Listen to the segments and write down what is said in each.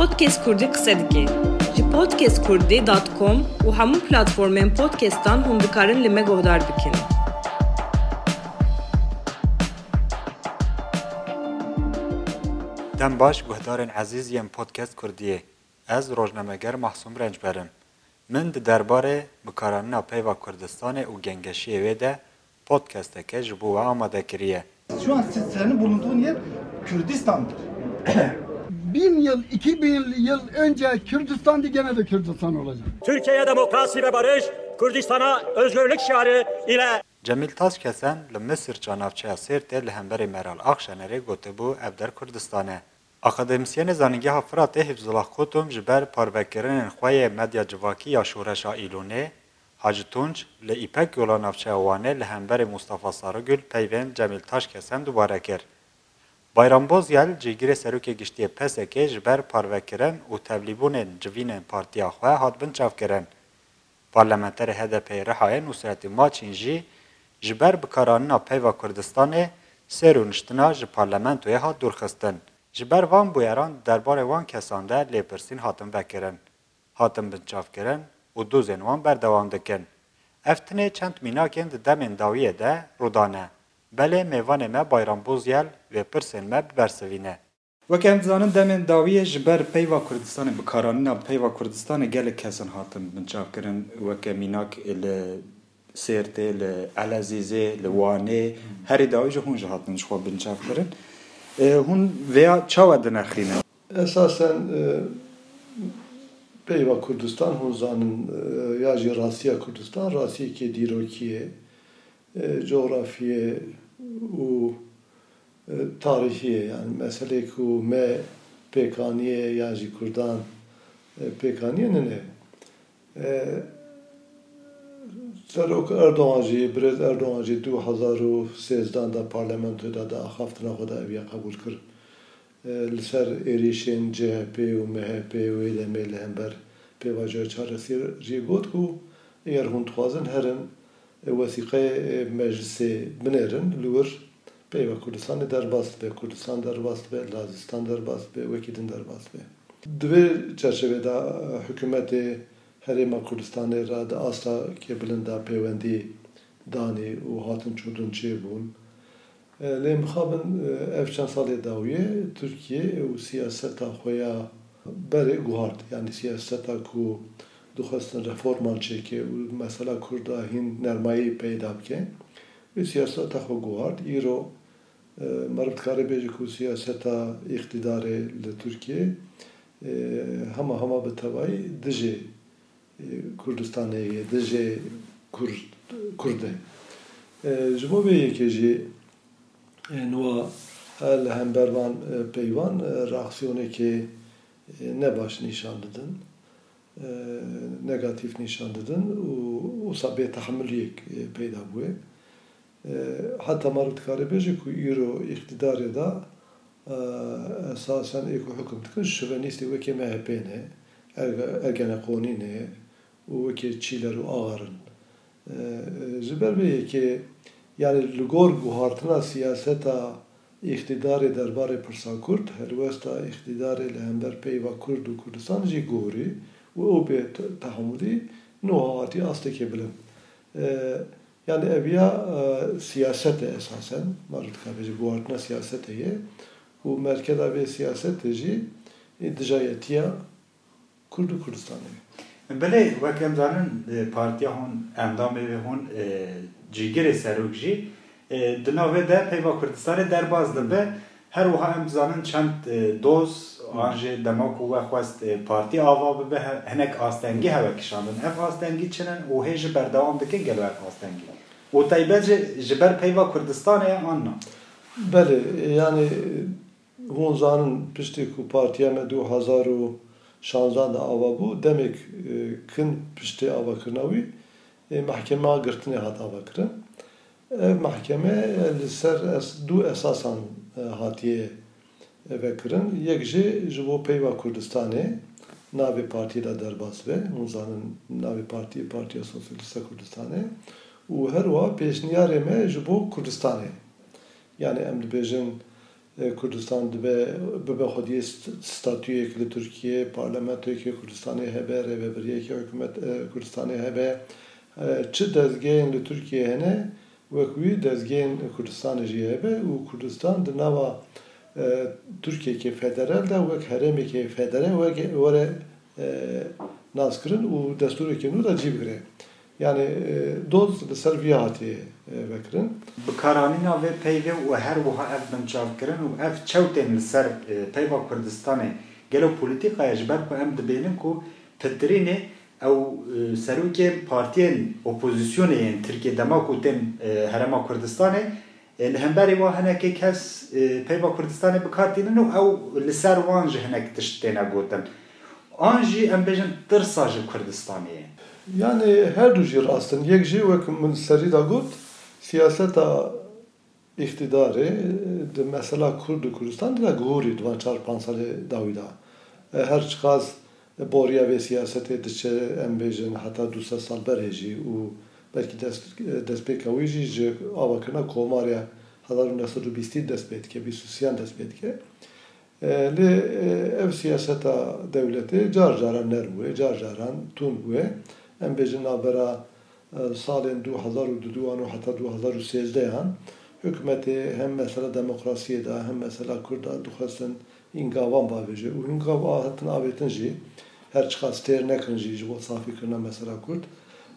Podcast Kurdî qise dike. Ji podcastkurdî.com û hemû platformên podcastan hûn dikarin li me guhdar bikin. Dem baş guhdarên ezîz yên podcast Kurdiyê. Ez rojnameger Mahsûm Rençberim. Min di derbarê bikaranîna peyva Kurdistanê û gengeşiyê wê de podcasteke ji bo amade kiriye. Şu an siz- senin bulunduğun yer Kürdistan'dır. bin yıl, iki bin yıl önce Kürdistan'dı gene de Kürdistan olacak. Türkiye'ye demokrasi ve barış, Kürdistan'a özgürlük şiarı ile Cemil Taşkesen li Misir navçeya Sêrtê li hemberê Meral Axşenerê gotibû ev der Kurdistanê. Akademisyenê zanîngeha Firatê Hifzullah Kutum ji ber parvekirinên xwe yê medya civakî ya şûreşa Îlûnê, Hacı Tunç li İpek yola navçeya Wanê li hemberê Mustafa Sarıgül peyvên Cemil Taşkesen dubare kir. Bayramboz yel cîgirê serokê giştiyê PSK ji ber parvekirin û tevlîbûnên civînên partiya xwe hat bin çavkirin. Parlamenterê HDP Rihayê Nusretî Maçîn jî ji ber bikaranîna peyva Kurdistanê sêr û niştina ji parlamentoyê hat dûrxistin. Ji ber van bûyeran derbarê wan kesan de lêpirsîn hatin vekirin. Hatin binçavkirin û dûzên wan berdewam dikin. Ev tinê çend mînakên di demên dawiyê de rûdane. Belê mêvanê me Bayramboz yel vê pirsên me bibersivîne. Wek em dizanin demên dawiyê ji ber peyva Kurdistanê bikaranîna peyva Kurdistanê gelek kesin hatin binçavkirin weke mînak li Sêrtê, li Elezîzê, li Wanê, herî dawî ji hûn ji hatin ji xwe binçavkirin. Hûn vêya çawa dinexîne? Esasen e, peyva Kurdistan hûn zanin e, ya jî rasiya Kurdistan rasiyekê dîrokiyê, e, جغرافیه او تاریخیه یعنی مسئله که مه پیکانیه یا جی کردان پیکانیه نه سروک اردوان جی برز اردوان جی دو هزار و سیزدان دا پارلمنتو دا دا خافتنا خدا اویا قبول کرد لسر ایریشین جه پی و مه پی و ایلمه لهم بر پیواجه چارسی جی گود که اگر هون توازن هرن وەسیقەی مەجلسێ بنێرن لور پێی بە کوردستانی دەرباست بێ کوردستان دەرباست بێ لازستان دەرباست بێ وەکی دن دەرباست بێ دوێ چەرشەوێدا حکوومەتێ هەرێمە کوردستانی را دە ئاستا کێ بلندا پەیوەندی دانی و هاتن چودن چێ بوون لێ مخابن ئەف چەند ساڵێ داویە تورکیە و سیاسەتا خۆیان بەرێ گوهارد. یعنی سیاسەتا کو و دخواستن رفورمان چه که مثلا کردا هین نرمایی پیدا بکن. این سیاست خو گوارد. ای رو مربط کاره بیجه که سیاست اقتدار لترکیه همه همه به توایی دجه کردستانه دجه کرد کرده. جمعه به یکی جی نوا لهمبروان پیوان راقسیونه که نباش نشان دادن. Didin negatif nîşan didin û wisa bêtehemiliyek peyda bûye heta mar dikare bêje ku îro îqtidarê da esasen êku hukm dikin şivenîstê wekê MHP ne Ergenekûnî ne û wekê çîler û agarin ji ber vê yani li gor guhartina siyaseta îqtidarê derbarê pirsa Kurd helwesta îqtidarê li peyva Kurd û Kurdistan jî gorî tehemûdî niha hatî astekê bilin. Yani ev ya siyaset e esasen marut kabêje guhartina siyasetê ye û merkeza vê siyasetê jî dijayetiya Kurd û Kurdistanê. Belê wek em zanin partiya hûn endamê wê hûn cîgirê serok jî di navê de peyva Kurdistanê derbas dibe her wiha em zanin çend doz an jê dema ku we xwest partî ava bibe hinek astengî heve kişandin. Ev astengî çinin û hê ji berdewam dikin gelo ev astengî û taybet jî ji ber peyva Kurdistanê anna Belê yani hûn zanin piştî ku partiya me du hezar û şanzan da ava bû demek kin piştê avakirina wî mehkema girtinê hat avakirin. Ev e, hatiye vekirin. Yekji ji bo peyva Kurdistanê navê partiyê de derbas ve, hûn zanin navê partiyê Partiya Sosyalista Kurdistanê û her wa pêşniyarê me ji bo Yani em dibêjin e, Kurdistan dibe bibe xwediyê statûyek li Tirkiye, parlamentoyekê Kurdistanê hebe, rêveberiyekê hikûmet e, Kurdistanê hebe. Çi dezgehên li Tirkiye hene? Wek wî dezgehên Kurdistanê jî hebe Kurdistan di nava e, Tirkiyekê federal de wek herêmekê federal e, were e, naz kirin û destûrekê nû da cî bigire. Yani doz li ser vî hatiye vekirin. Bi karanîna vê peyvê û her wiha ev binçav kirin û ev çewtên li ser peyva Kurdistanê gelo polîtîkaya ji ber ku em dibênin ku pitirînê او سروک پارتین اپوزیسیون این ترکیه دما کوتن هرما کردستان لهمبری و هنک کس پیما کردستان بکارتینن و او لسر وانج هنک تشتینا گوتن آنجی ام بیجن ترساج کردستانی یعنی هر دو جیر آستن یک جی وک من سری دا گوت سیاست اقتداره د مثلا کرد کردستان دا گوری دوان چار پانسال داویدا هر چقاز Çiqas boriya vê siyasetê diçe em bêjin heta du sed sal berê jî û belkî destpêka wî jî komarya hezar û nesed û bîstî dest pê dike bîst û siyan dest pê dike. Lê ev siyaseta dewletê car caran nerm bûye, car caran tund bûye. em bêjin navbera salên 2022 û heta 2013 yan hikûmetê hem mesela demokrasiyê da hem mesela Kurda dixwestin îngavan bavêje û hîngav hatin avêtin jî têr nekin jî ji bo safîkirina mesela Kurd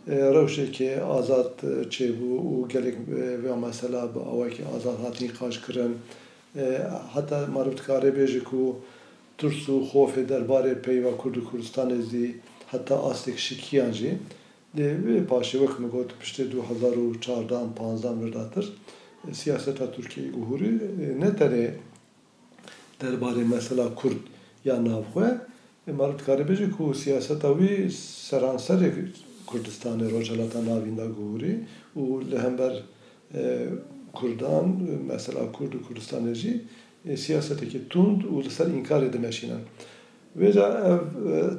rewşekê azad çêbû û gelek vê mesela bi awekî azad hatî qaş kirin heta mariv dikare bêje ku tirs û xofê derbarê peyva Kurd Kurdistanê zî heta astek şikiyan jî lê wê paşê wek min got piştê du hezar û çardan panzdan birdatir siyaseta Tirkiyeyê guhûrî ne tenê derbarê mesela Kurd ya navxwe mariv dikare bêje ku siyaseta wî seranserê Kurdistanê rojhelata navîn da guhûrî û li hember Kurdan mesela Kurd û Kurdistanê jî siyasetekî tund û li ser înkarê dimeşînin. Vêca ev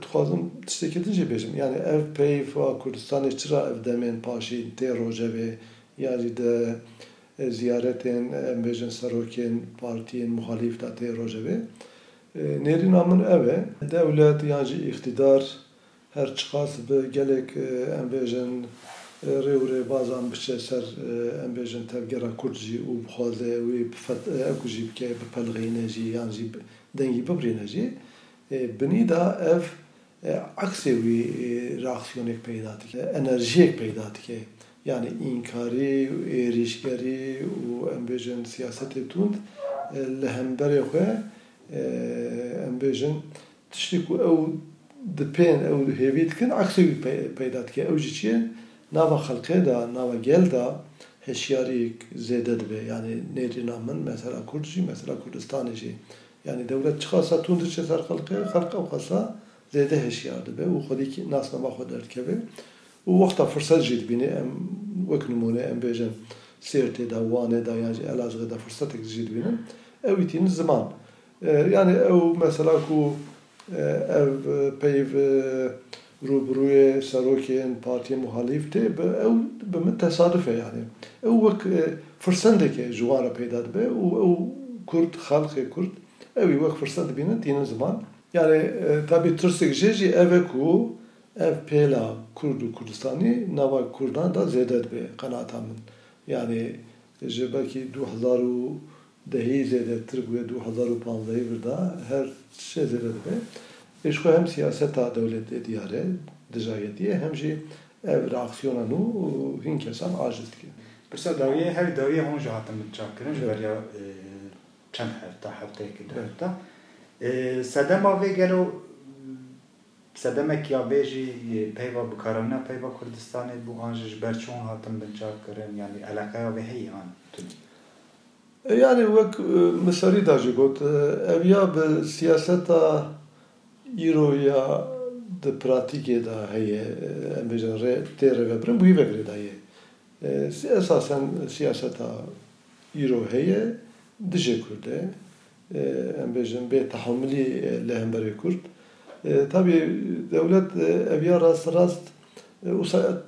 dixwazim tiştekî din jî bêjim yani ev peyva Kurdistanê çira ev demên paşî tê rojevê ya jî de ziyaretên em bêjin serokên partiyên muhalîf da tê rojevê nêrîna min ev e dewlet yan jî îxtidar her çiqas bi gelek em bêjin rê û rêbazan biçe ser em bêjin tevgera Kurd jî û bixwaze wê ew jî bike bi pelxîne jî yan jî da ev aksê wî reaksiyonek peyda dike enerjiyek peyda dike. Yani înkarî û êrîşgerî û em bêjin tund li hemberê dipên ew hêvî dikin aksê wî peyda dike. Ew jî çi ye? Nava xelkê da nava gel da heşyarîk zêde dibe. Yani nêrîna min mesela Kurd jî mesela Kurdistanê jî. Yani devlet çıkarsa tundur çeser halka, okasa zede heşyar dibe. U xodiki nasnama xwe derkeve û wexta firset jî dibîne em wek nimûne em bêjin sêrtê da wanê da yan jî Elazığê da firsetek jî dibînin ew îtînin ziman یعنی او مثلا کو او پیو روبروی سروک این پارتی مخالف ته به او به من تصادفه یعنی او وک فرسنده که جوان پیدا به او او کرد خلق کرد اوی وک فرسند بینن دین زمان یعنی تابی ترسک جیجی اوه کو ev pela Kurdu Kurdistanı nava Kurdan da zedet be kanatamın. Yani jebeki 2000 dehiyle tırguyedu hazaru panlayı burada her şeylerinde eşko hem siyaseta devlet diyare dicayetiye hem şey ev reaksiyona nu hin kesan aciz e, ki. Birsa daviye her daviye onu jahatım çakırın böyle çan hafta haftaya e, kadar hafta. Sedem abi gelo sedemek ya beji peyva bukarana peyva Kurdistan'ı bu anjij berçon hatım çakırın yani alakaya ve heyan. Yani wek misalî da jî got ev ya bi siyaseta îro ya di pratikê da heye em bêjin rê tê rêvebirin bûyî vekirê da ye. Esasen siyaseta îro heye dijê Kurdê em bêjin bê tehamilî li Kurd. Tabii devlet ev ya rast rast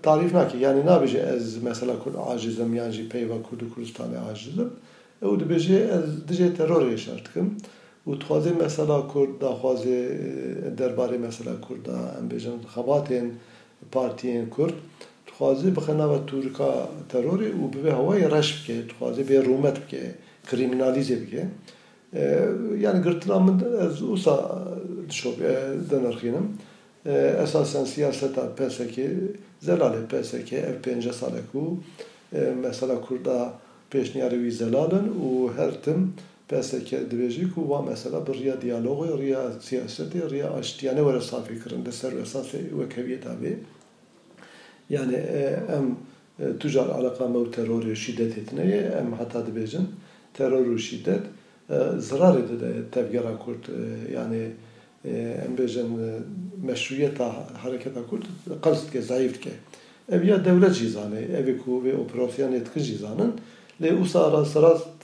tarif nake yani nabêje ez mesela Kurd acizim yan jî peyva Kurd û Kurdistanê acizim او دبیجه از دجه ترور شرط کم و تخوازی مثلا کرد دا خوازی درباره مثلا کرد دا ام بیجن خباتین پارتیین کرد تخوازی بخنا و تورکا تروری و به هوای رش بکه تخوازی به رومت بکه kriminalize bike. Ee, yani gırtlağımın ez usa şop denarxinim. Ee, esasen siyaseta PSK, zelale PSK ev pence saleku. Ee, mesela kurda peşniyarı vi zelalın u her tim PSK dibêjî ku wa mesela bir riya diyalogu, riya siyaseti, riya aştiyane were safî kirin de ser esasê wekeviyet avê. Yani e, em e, tujar alaka mew terorê şiddet etneye em heta dibêjin terör şiddet zarar ede tevgera Kürt yani em bêjin meşruiyeta hareketa Kürt qers dike zayıf dike. Ev ya devlet jî zane, evê ku vê operasyonê dikin jî zanin lê wisa rast rast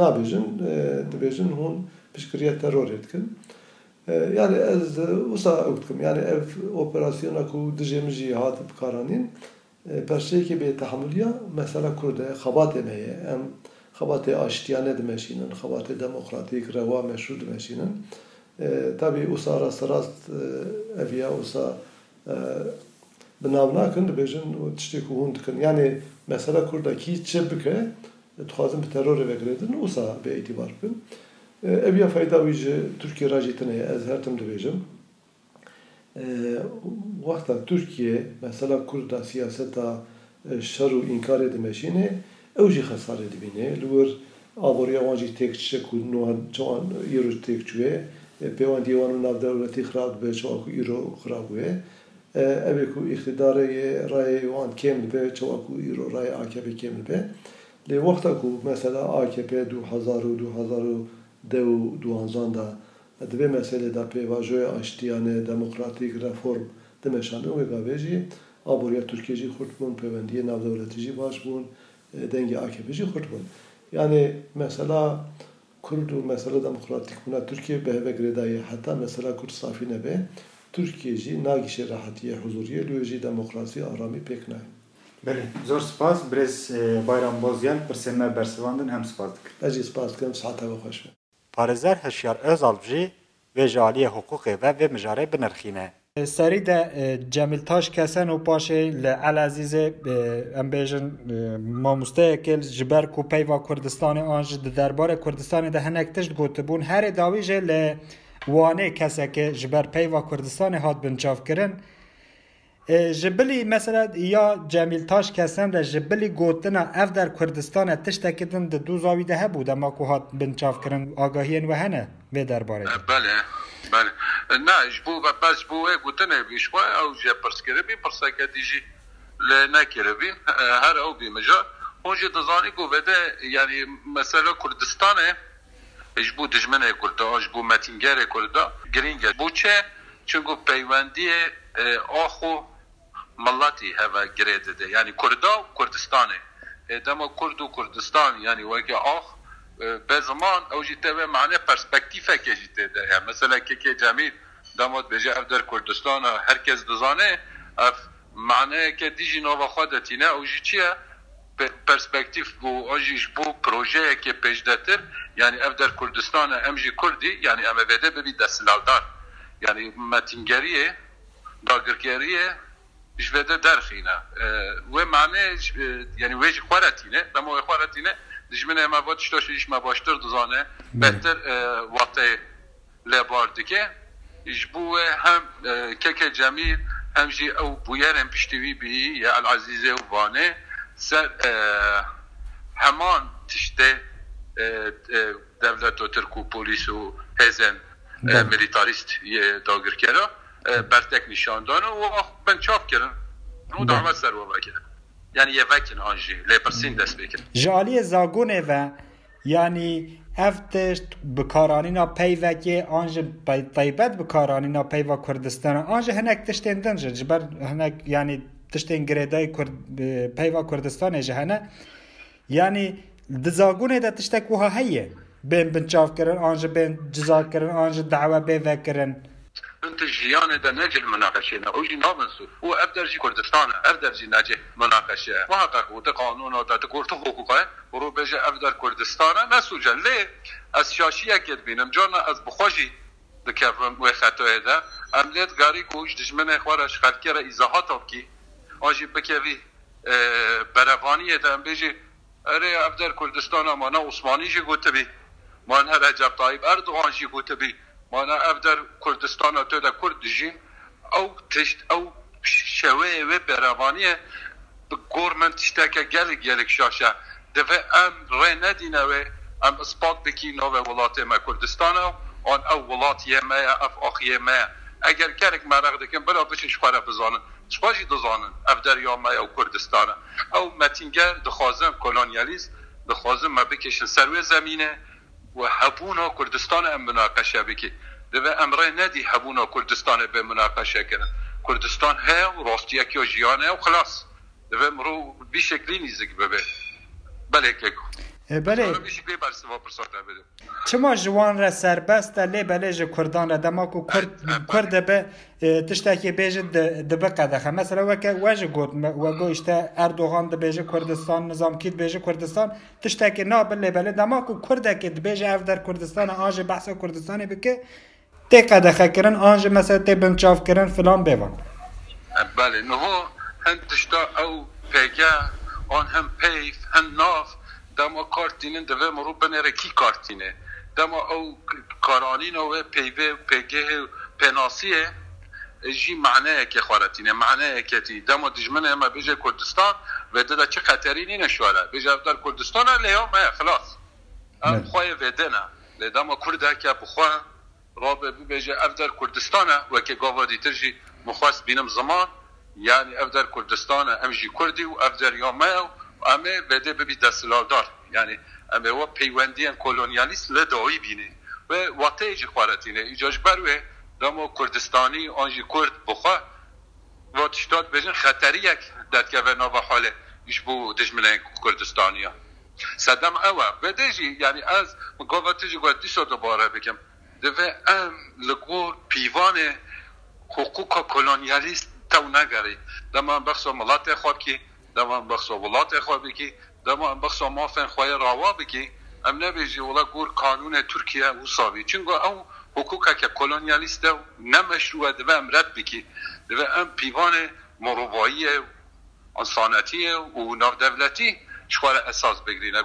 nabêjin dibêjin hûn piştgiriya terorê dikin. Yani ez wisa ew dikim yani ev operasyona ku dijê min jî hat bikaranîn perşeyekê bê tehamûliya mesela Kurd e xebatê me ye em خبات آشتیانه دمشینن خبات دموکراتیک روا مشروع دمشینن tabi usara sarast eviya usa binav nakin dibêjin û tiştê ku hûn dikin yani mesela kurdakî çi bike dixwazin bi terorê vegiredin wisa bê îtîbar bikin eviya feyda wî ji Tirkiye ra jî tune ye ez her tim dibêjim wexta Tirkiye mesela kurda siyaseta şer û înkarê dimeşînê ew jî xesarê dibîne li wir avoriya wan jî têk çi ku çawan îro têk çûye pêwendiyê wan û navdewletî xirab dibe çawa ev ê ku îxtidarê rayê wan kêm dibe çawa ku îro rayê AKP kêm dibe lê wexta ku mesela AKP du hezar û du hezar û deh û duanzan da divê meselê da pêvajoya aştiyane demokratîk reform dimeşandin wê gavê jî aboriya Tirkiye jî xurt bûn pêwendiyê navdewletî jî baş bûn dengi AKP'ci xurt bûn. Yani mesela Kurd û mesela demokratik bûna Türkiye bi heve girêdayê heta mesela Kurd safî nebe Türkiye ji nagişe rahatiye huzuriye lüji demokrasi aramî pek ne. Belê, zor spas birêz e, bayram boziyan pirsêna bersivandin hem spas dikim. Ez jî spas dikim saeta ve xweş be. Parêzer hişyar Özalp jî vê ji aliyê ve vê mijarê binirxîne. E, de e, Cemil Taş kesen û paşê li Elazîzê em bêjin mamosteyeke ji ber ku peyva Kurdistanê an ji di derbarê Kurdistanê de hinek tişt gotibûn herê dawî jê وانه کسه که جبر پیوا کردستان هات بنچاف کرن جبلی مثلا یا جمیل تاش کسن ده جبلی گوتنا اف در کردستان تشتکدن ده دو زاوی ده بود اما کو هات بنچاف کرن آگاهین و هنه به درباره بله بله نه جبو بس بو گوتنه بیشوا او جه پرسکره بی پرسکه دیجی ل نکره بین هر او بی مجا اونجا دزانی کو بده یعنی مثلا کردستانه جبو دجمنه کرده جبو متینگره کرده گرینگه بو چه چونگو پیوندی آخو ملاتی هوا گریده ده یعنی کرده و کردستانه دما کرد و کردستان یعنی وکی آخ به زمان او جیته به معنی پرسپکتیفه که جیته ده مثلا که که جمیل داماد بجه اف در کردستان هرکس دزانه اف معنی که دیجی نووا خودتینه او جی چیه پرسپکتیف بو اوجیش بو پروژه که Yani evder Kurdistan'a emji Kurdi yani emevede be bir desilavdar. Yani metingeriye, dagirgeriye, jvede derhine. E, ve mane yani ve jikwaretine, demo ve kwaretine dijmin ema vat iştoş işme baştır duzane. Hmm. Better e, vatay lebardike. İşbu hem e, keke cemil hem jî ew bûyerên piştîvî bî ya el azîzê û vanê ser heman tiştê دولت و ترک و پلیس و هزن بله. ملیتاریست داگر کرا برتک نشاندان و بن چاپ کردن نو بله. دامت سر و یعنی یه وکن آنجی لیپرسین دست بکرن جالی زاگونه و یعنی افتش بکارانینا پیوکی آنج طیبت بکارانینا پیوا کردستان. آنج هنک تشتین دنج جبر هنک یعنی تشتین گریدای کرد پیوا کردستان جهنه. یعنی دزاگونه ده تشتک وها هیه بین بنچاف کرن آنجا بین جزا کرن آنجا دعوه بین وکرن انت جيانه ده نجل مناقشه نه اوجي نامنسو هو ابدرجي كردستان ابدرجي نجي مناقشه محقق وده قانون وده تقورت حقوقه ورو بجه ابدر كردستان مسوجه لي از شاشيه كد بينم جانا از بخوجي ده كفرم و خطوه ده املت غاري كوش دشمن اخوار اشخال كره ازاحات آبكي آجي بكوي بروانيه ده بجه اره اف در کردستان مانا عثمانی جی گوته بی مانا رجب طایب اردوغان جی گوته بی مانا اف در کردستان تو دا کرد جی او تشت او شوه و بروانیه گورمنت تشتاکه گلک گلک شاشه دفع ام ری ندینه و ام اثبات بکی نو ولات ما کردستان آن او ولات یمه اف آخ یمه اگر کرک مرق دکن بلا بشش خواره بزانن چپاشی دزانن. اف در یامه او کردستان او متینگر دخوازم کلونیالیست دخوازم ما بکشن سروی زمینه و هبونا کردستان ام مناقشه بکی. دوه امره ندی هبونا کردستان به مناقشه کنن کردستان ها و راستیه که جیانه و خلاص. دوه مرو بی شکلی نیزک ببه. بله که بله چما جوان را سربست لی بله جه کردان را دما کو کرد کرد به تشتاکی بیجه دبه قدخه مثلا وکه واجه گوت وگو اشته اردوغان ده بیجه کردستان نظام کید بیجه کردستان تشتاکی نا بله بله دما کو کرده که بیجه اف در کردستان آنجه بحث کردستانی بکه تی قدخه کرن آنجه مثلا تی بنچاف کرن فلان بیوان بله نهو هن تشتا او پیگه آن هم پیف هم ناف دما کارتینن دوه مرو بنره کی کارتینه دما او کارانین و پیوه پیگه پناسیه جی معنی که خارتینه معنی که تی دما دجمنه اما بجه کردستان و ده چه خطری نی نشواره بجه در کردستان لیا ما خلاص. ام خواه ودنه لدما کرده که بخواه رابع بجه اف در کردستان و که گاوادی ترجی مخواست بینم زمان یعنی اف در کردستان ام جی کردی و اف در یامه امه بەدێ ببی دار یعنی امه و پیوندی کۆلۆنیالیست کلونیالیست لدعوی بینه. و واتەیەجی خوارەتینە بروه، بەروێ دەمە کردستانی آنجی کرد بخوا. و تشتات بژن خەتەریەک حاله. ایش بو دجمله کردستانی ها. کوردستانیا اوه. بده بەدەژی یعنی ئەس گۆڤەتیجی گوە دیسۆ دەبارە بکەم دەێ ئەم لە گۆر پیوانێ حقوقە کۆلۆنیالیست تەو نەگەڕی بخصو ملات خواب که دمان بخش اولاد اخوا بکی دەمان ما فن خوای راوا بکی. ام نبیجی ولا گور قانونە تورکیا وساوی چنگۆ ئەو کلونیالیسته کۆلۆنیالیستە و نەمەشروە دەبە ئەم رەت بکی. دەبێ ئەم پیوانە مرۆڤاییە و اساس و گور شخوارە ئەساس بگرینە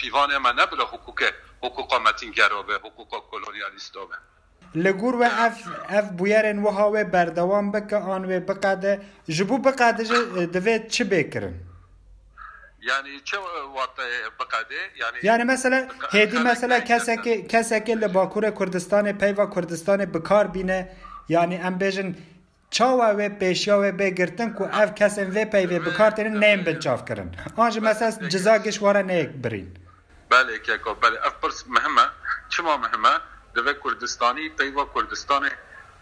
پیوان ما نبلا حقوقه نەبلە حقوق حکوقامەتینگەرەوە بێ حقوق کلونیالیسته. لگور و اف اف بویرن و هاوی بردوام بکه آن و بقاده جبو بقاده دوی چه بکرن یعنی چه وقت بقاده یعنی یعنی مثلا هدی مثلا کسی که کسی که لباکور کردستان پیوا کردستان بکار بینه یعنی ام بیجن چاوا و پیشیا و بگرتن کو اف کسن و پیوی بکار ترین نیم بنچاف کرن آنجا مثلا جزاگش وارا نیک برین. بله که بله اف پرس مهمه چما مهمه دوه کردستانی پیوا کردستان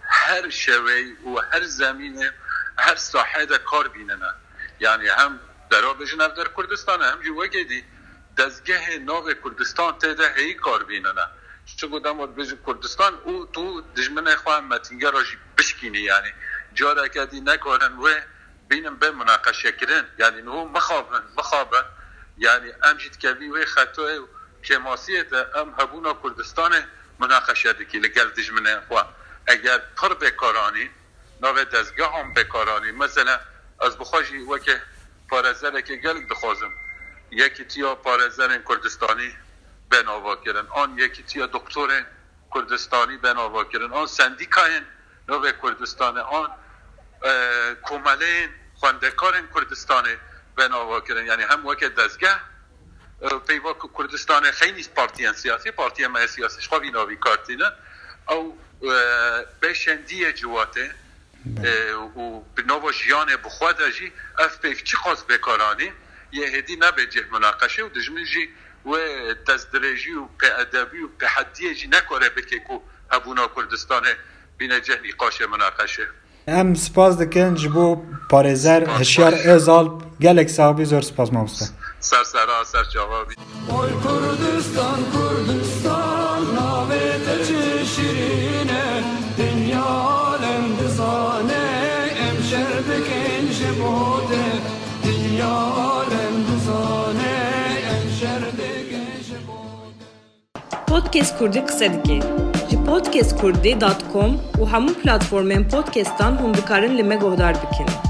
هر شوی و هر زمینه هر ساحه ده کار بیننه. یعنی هم در بجن در کردستان هم جو وگدی دزگه ناو کردستان تده هی کار بیننه. چه بودم ود بجن کردستان او تو دجمن خواه متینگه راجی بشکینی. یعنی جاره کدی نکارن و بینم به مناقشه کرن. یعنی نو مخابن مخابن یعنی امجید کبی و خطای کماسیت ام هبونا کردستان مناقشه دکی لگل دجمن خوا اگر پر بکارانی ناو دزگاه هم بکارانی. مثلا از بخواجی وکه پارزره که گل دخوازم یکی تیا پارزر کردستانی بناوا کردن آن یکی تیا دکتر کردستانی بناوا کردن آن سندیکاین ناو کردستان. آن کوملین خواندکار کردستان بناوا کردن یعنی هم وکه دزگاه پیوا که کردستان خیلی پارتیان سیاسی پارتیا ما سیاسی شخوا ویناوی کارتینه او بشندیه جواته و به نوو جیان بخواد جی اف پیف چی خواست بکارانی یه هدی نبجه مناقشه و دجمن جی و تزدرجی و ادبی و تحدی جی نکاره بکی کو هبونا کردستان بینه جهنی قاشه مناقشه. ام سپاس دکن جبو پارزر هشیار ازال گلک صاحبی زور سپاس مامسته سرسره اثر جوابی وای کردستان کردستان ناوت چه شیرینه دنیا عالم بزانه امشر بکن جبوده دنیا عالم بزانه امشر بکن جبوده پودکست کردی قصه دیگه جی پودکست کردی دات کم و همون پلاتفورمین پودکستان هم بکارن لمه گودار بکنه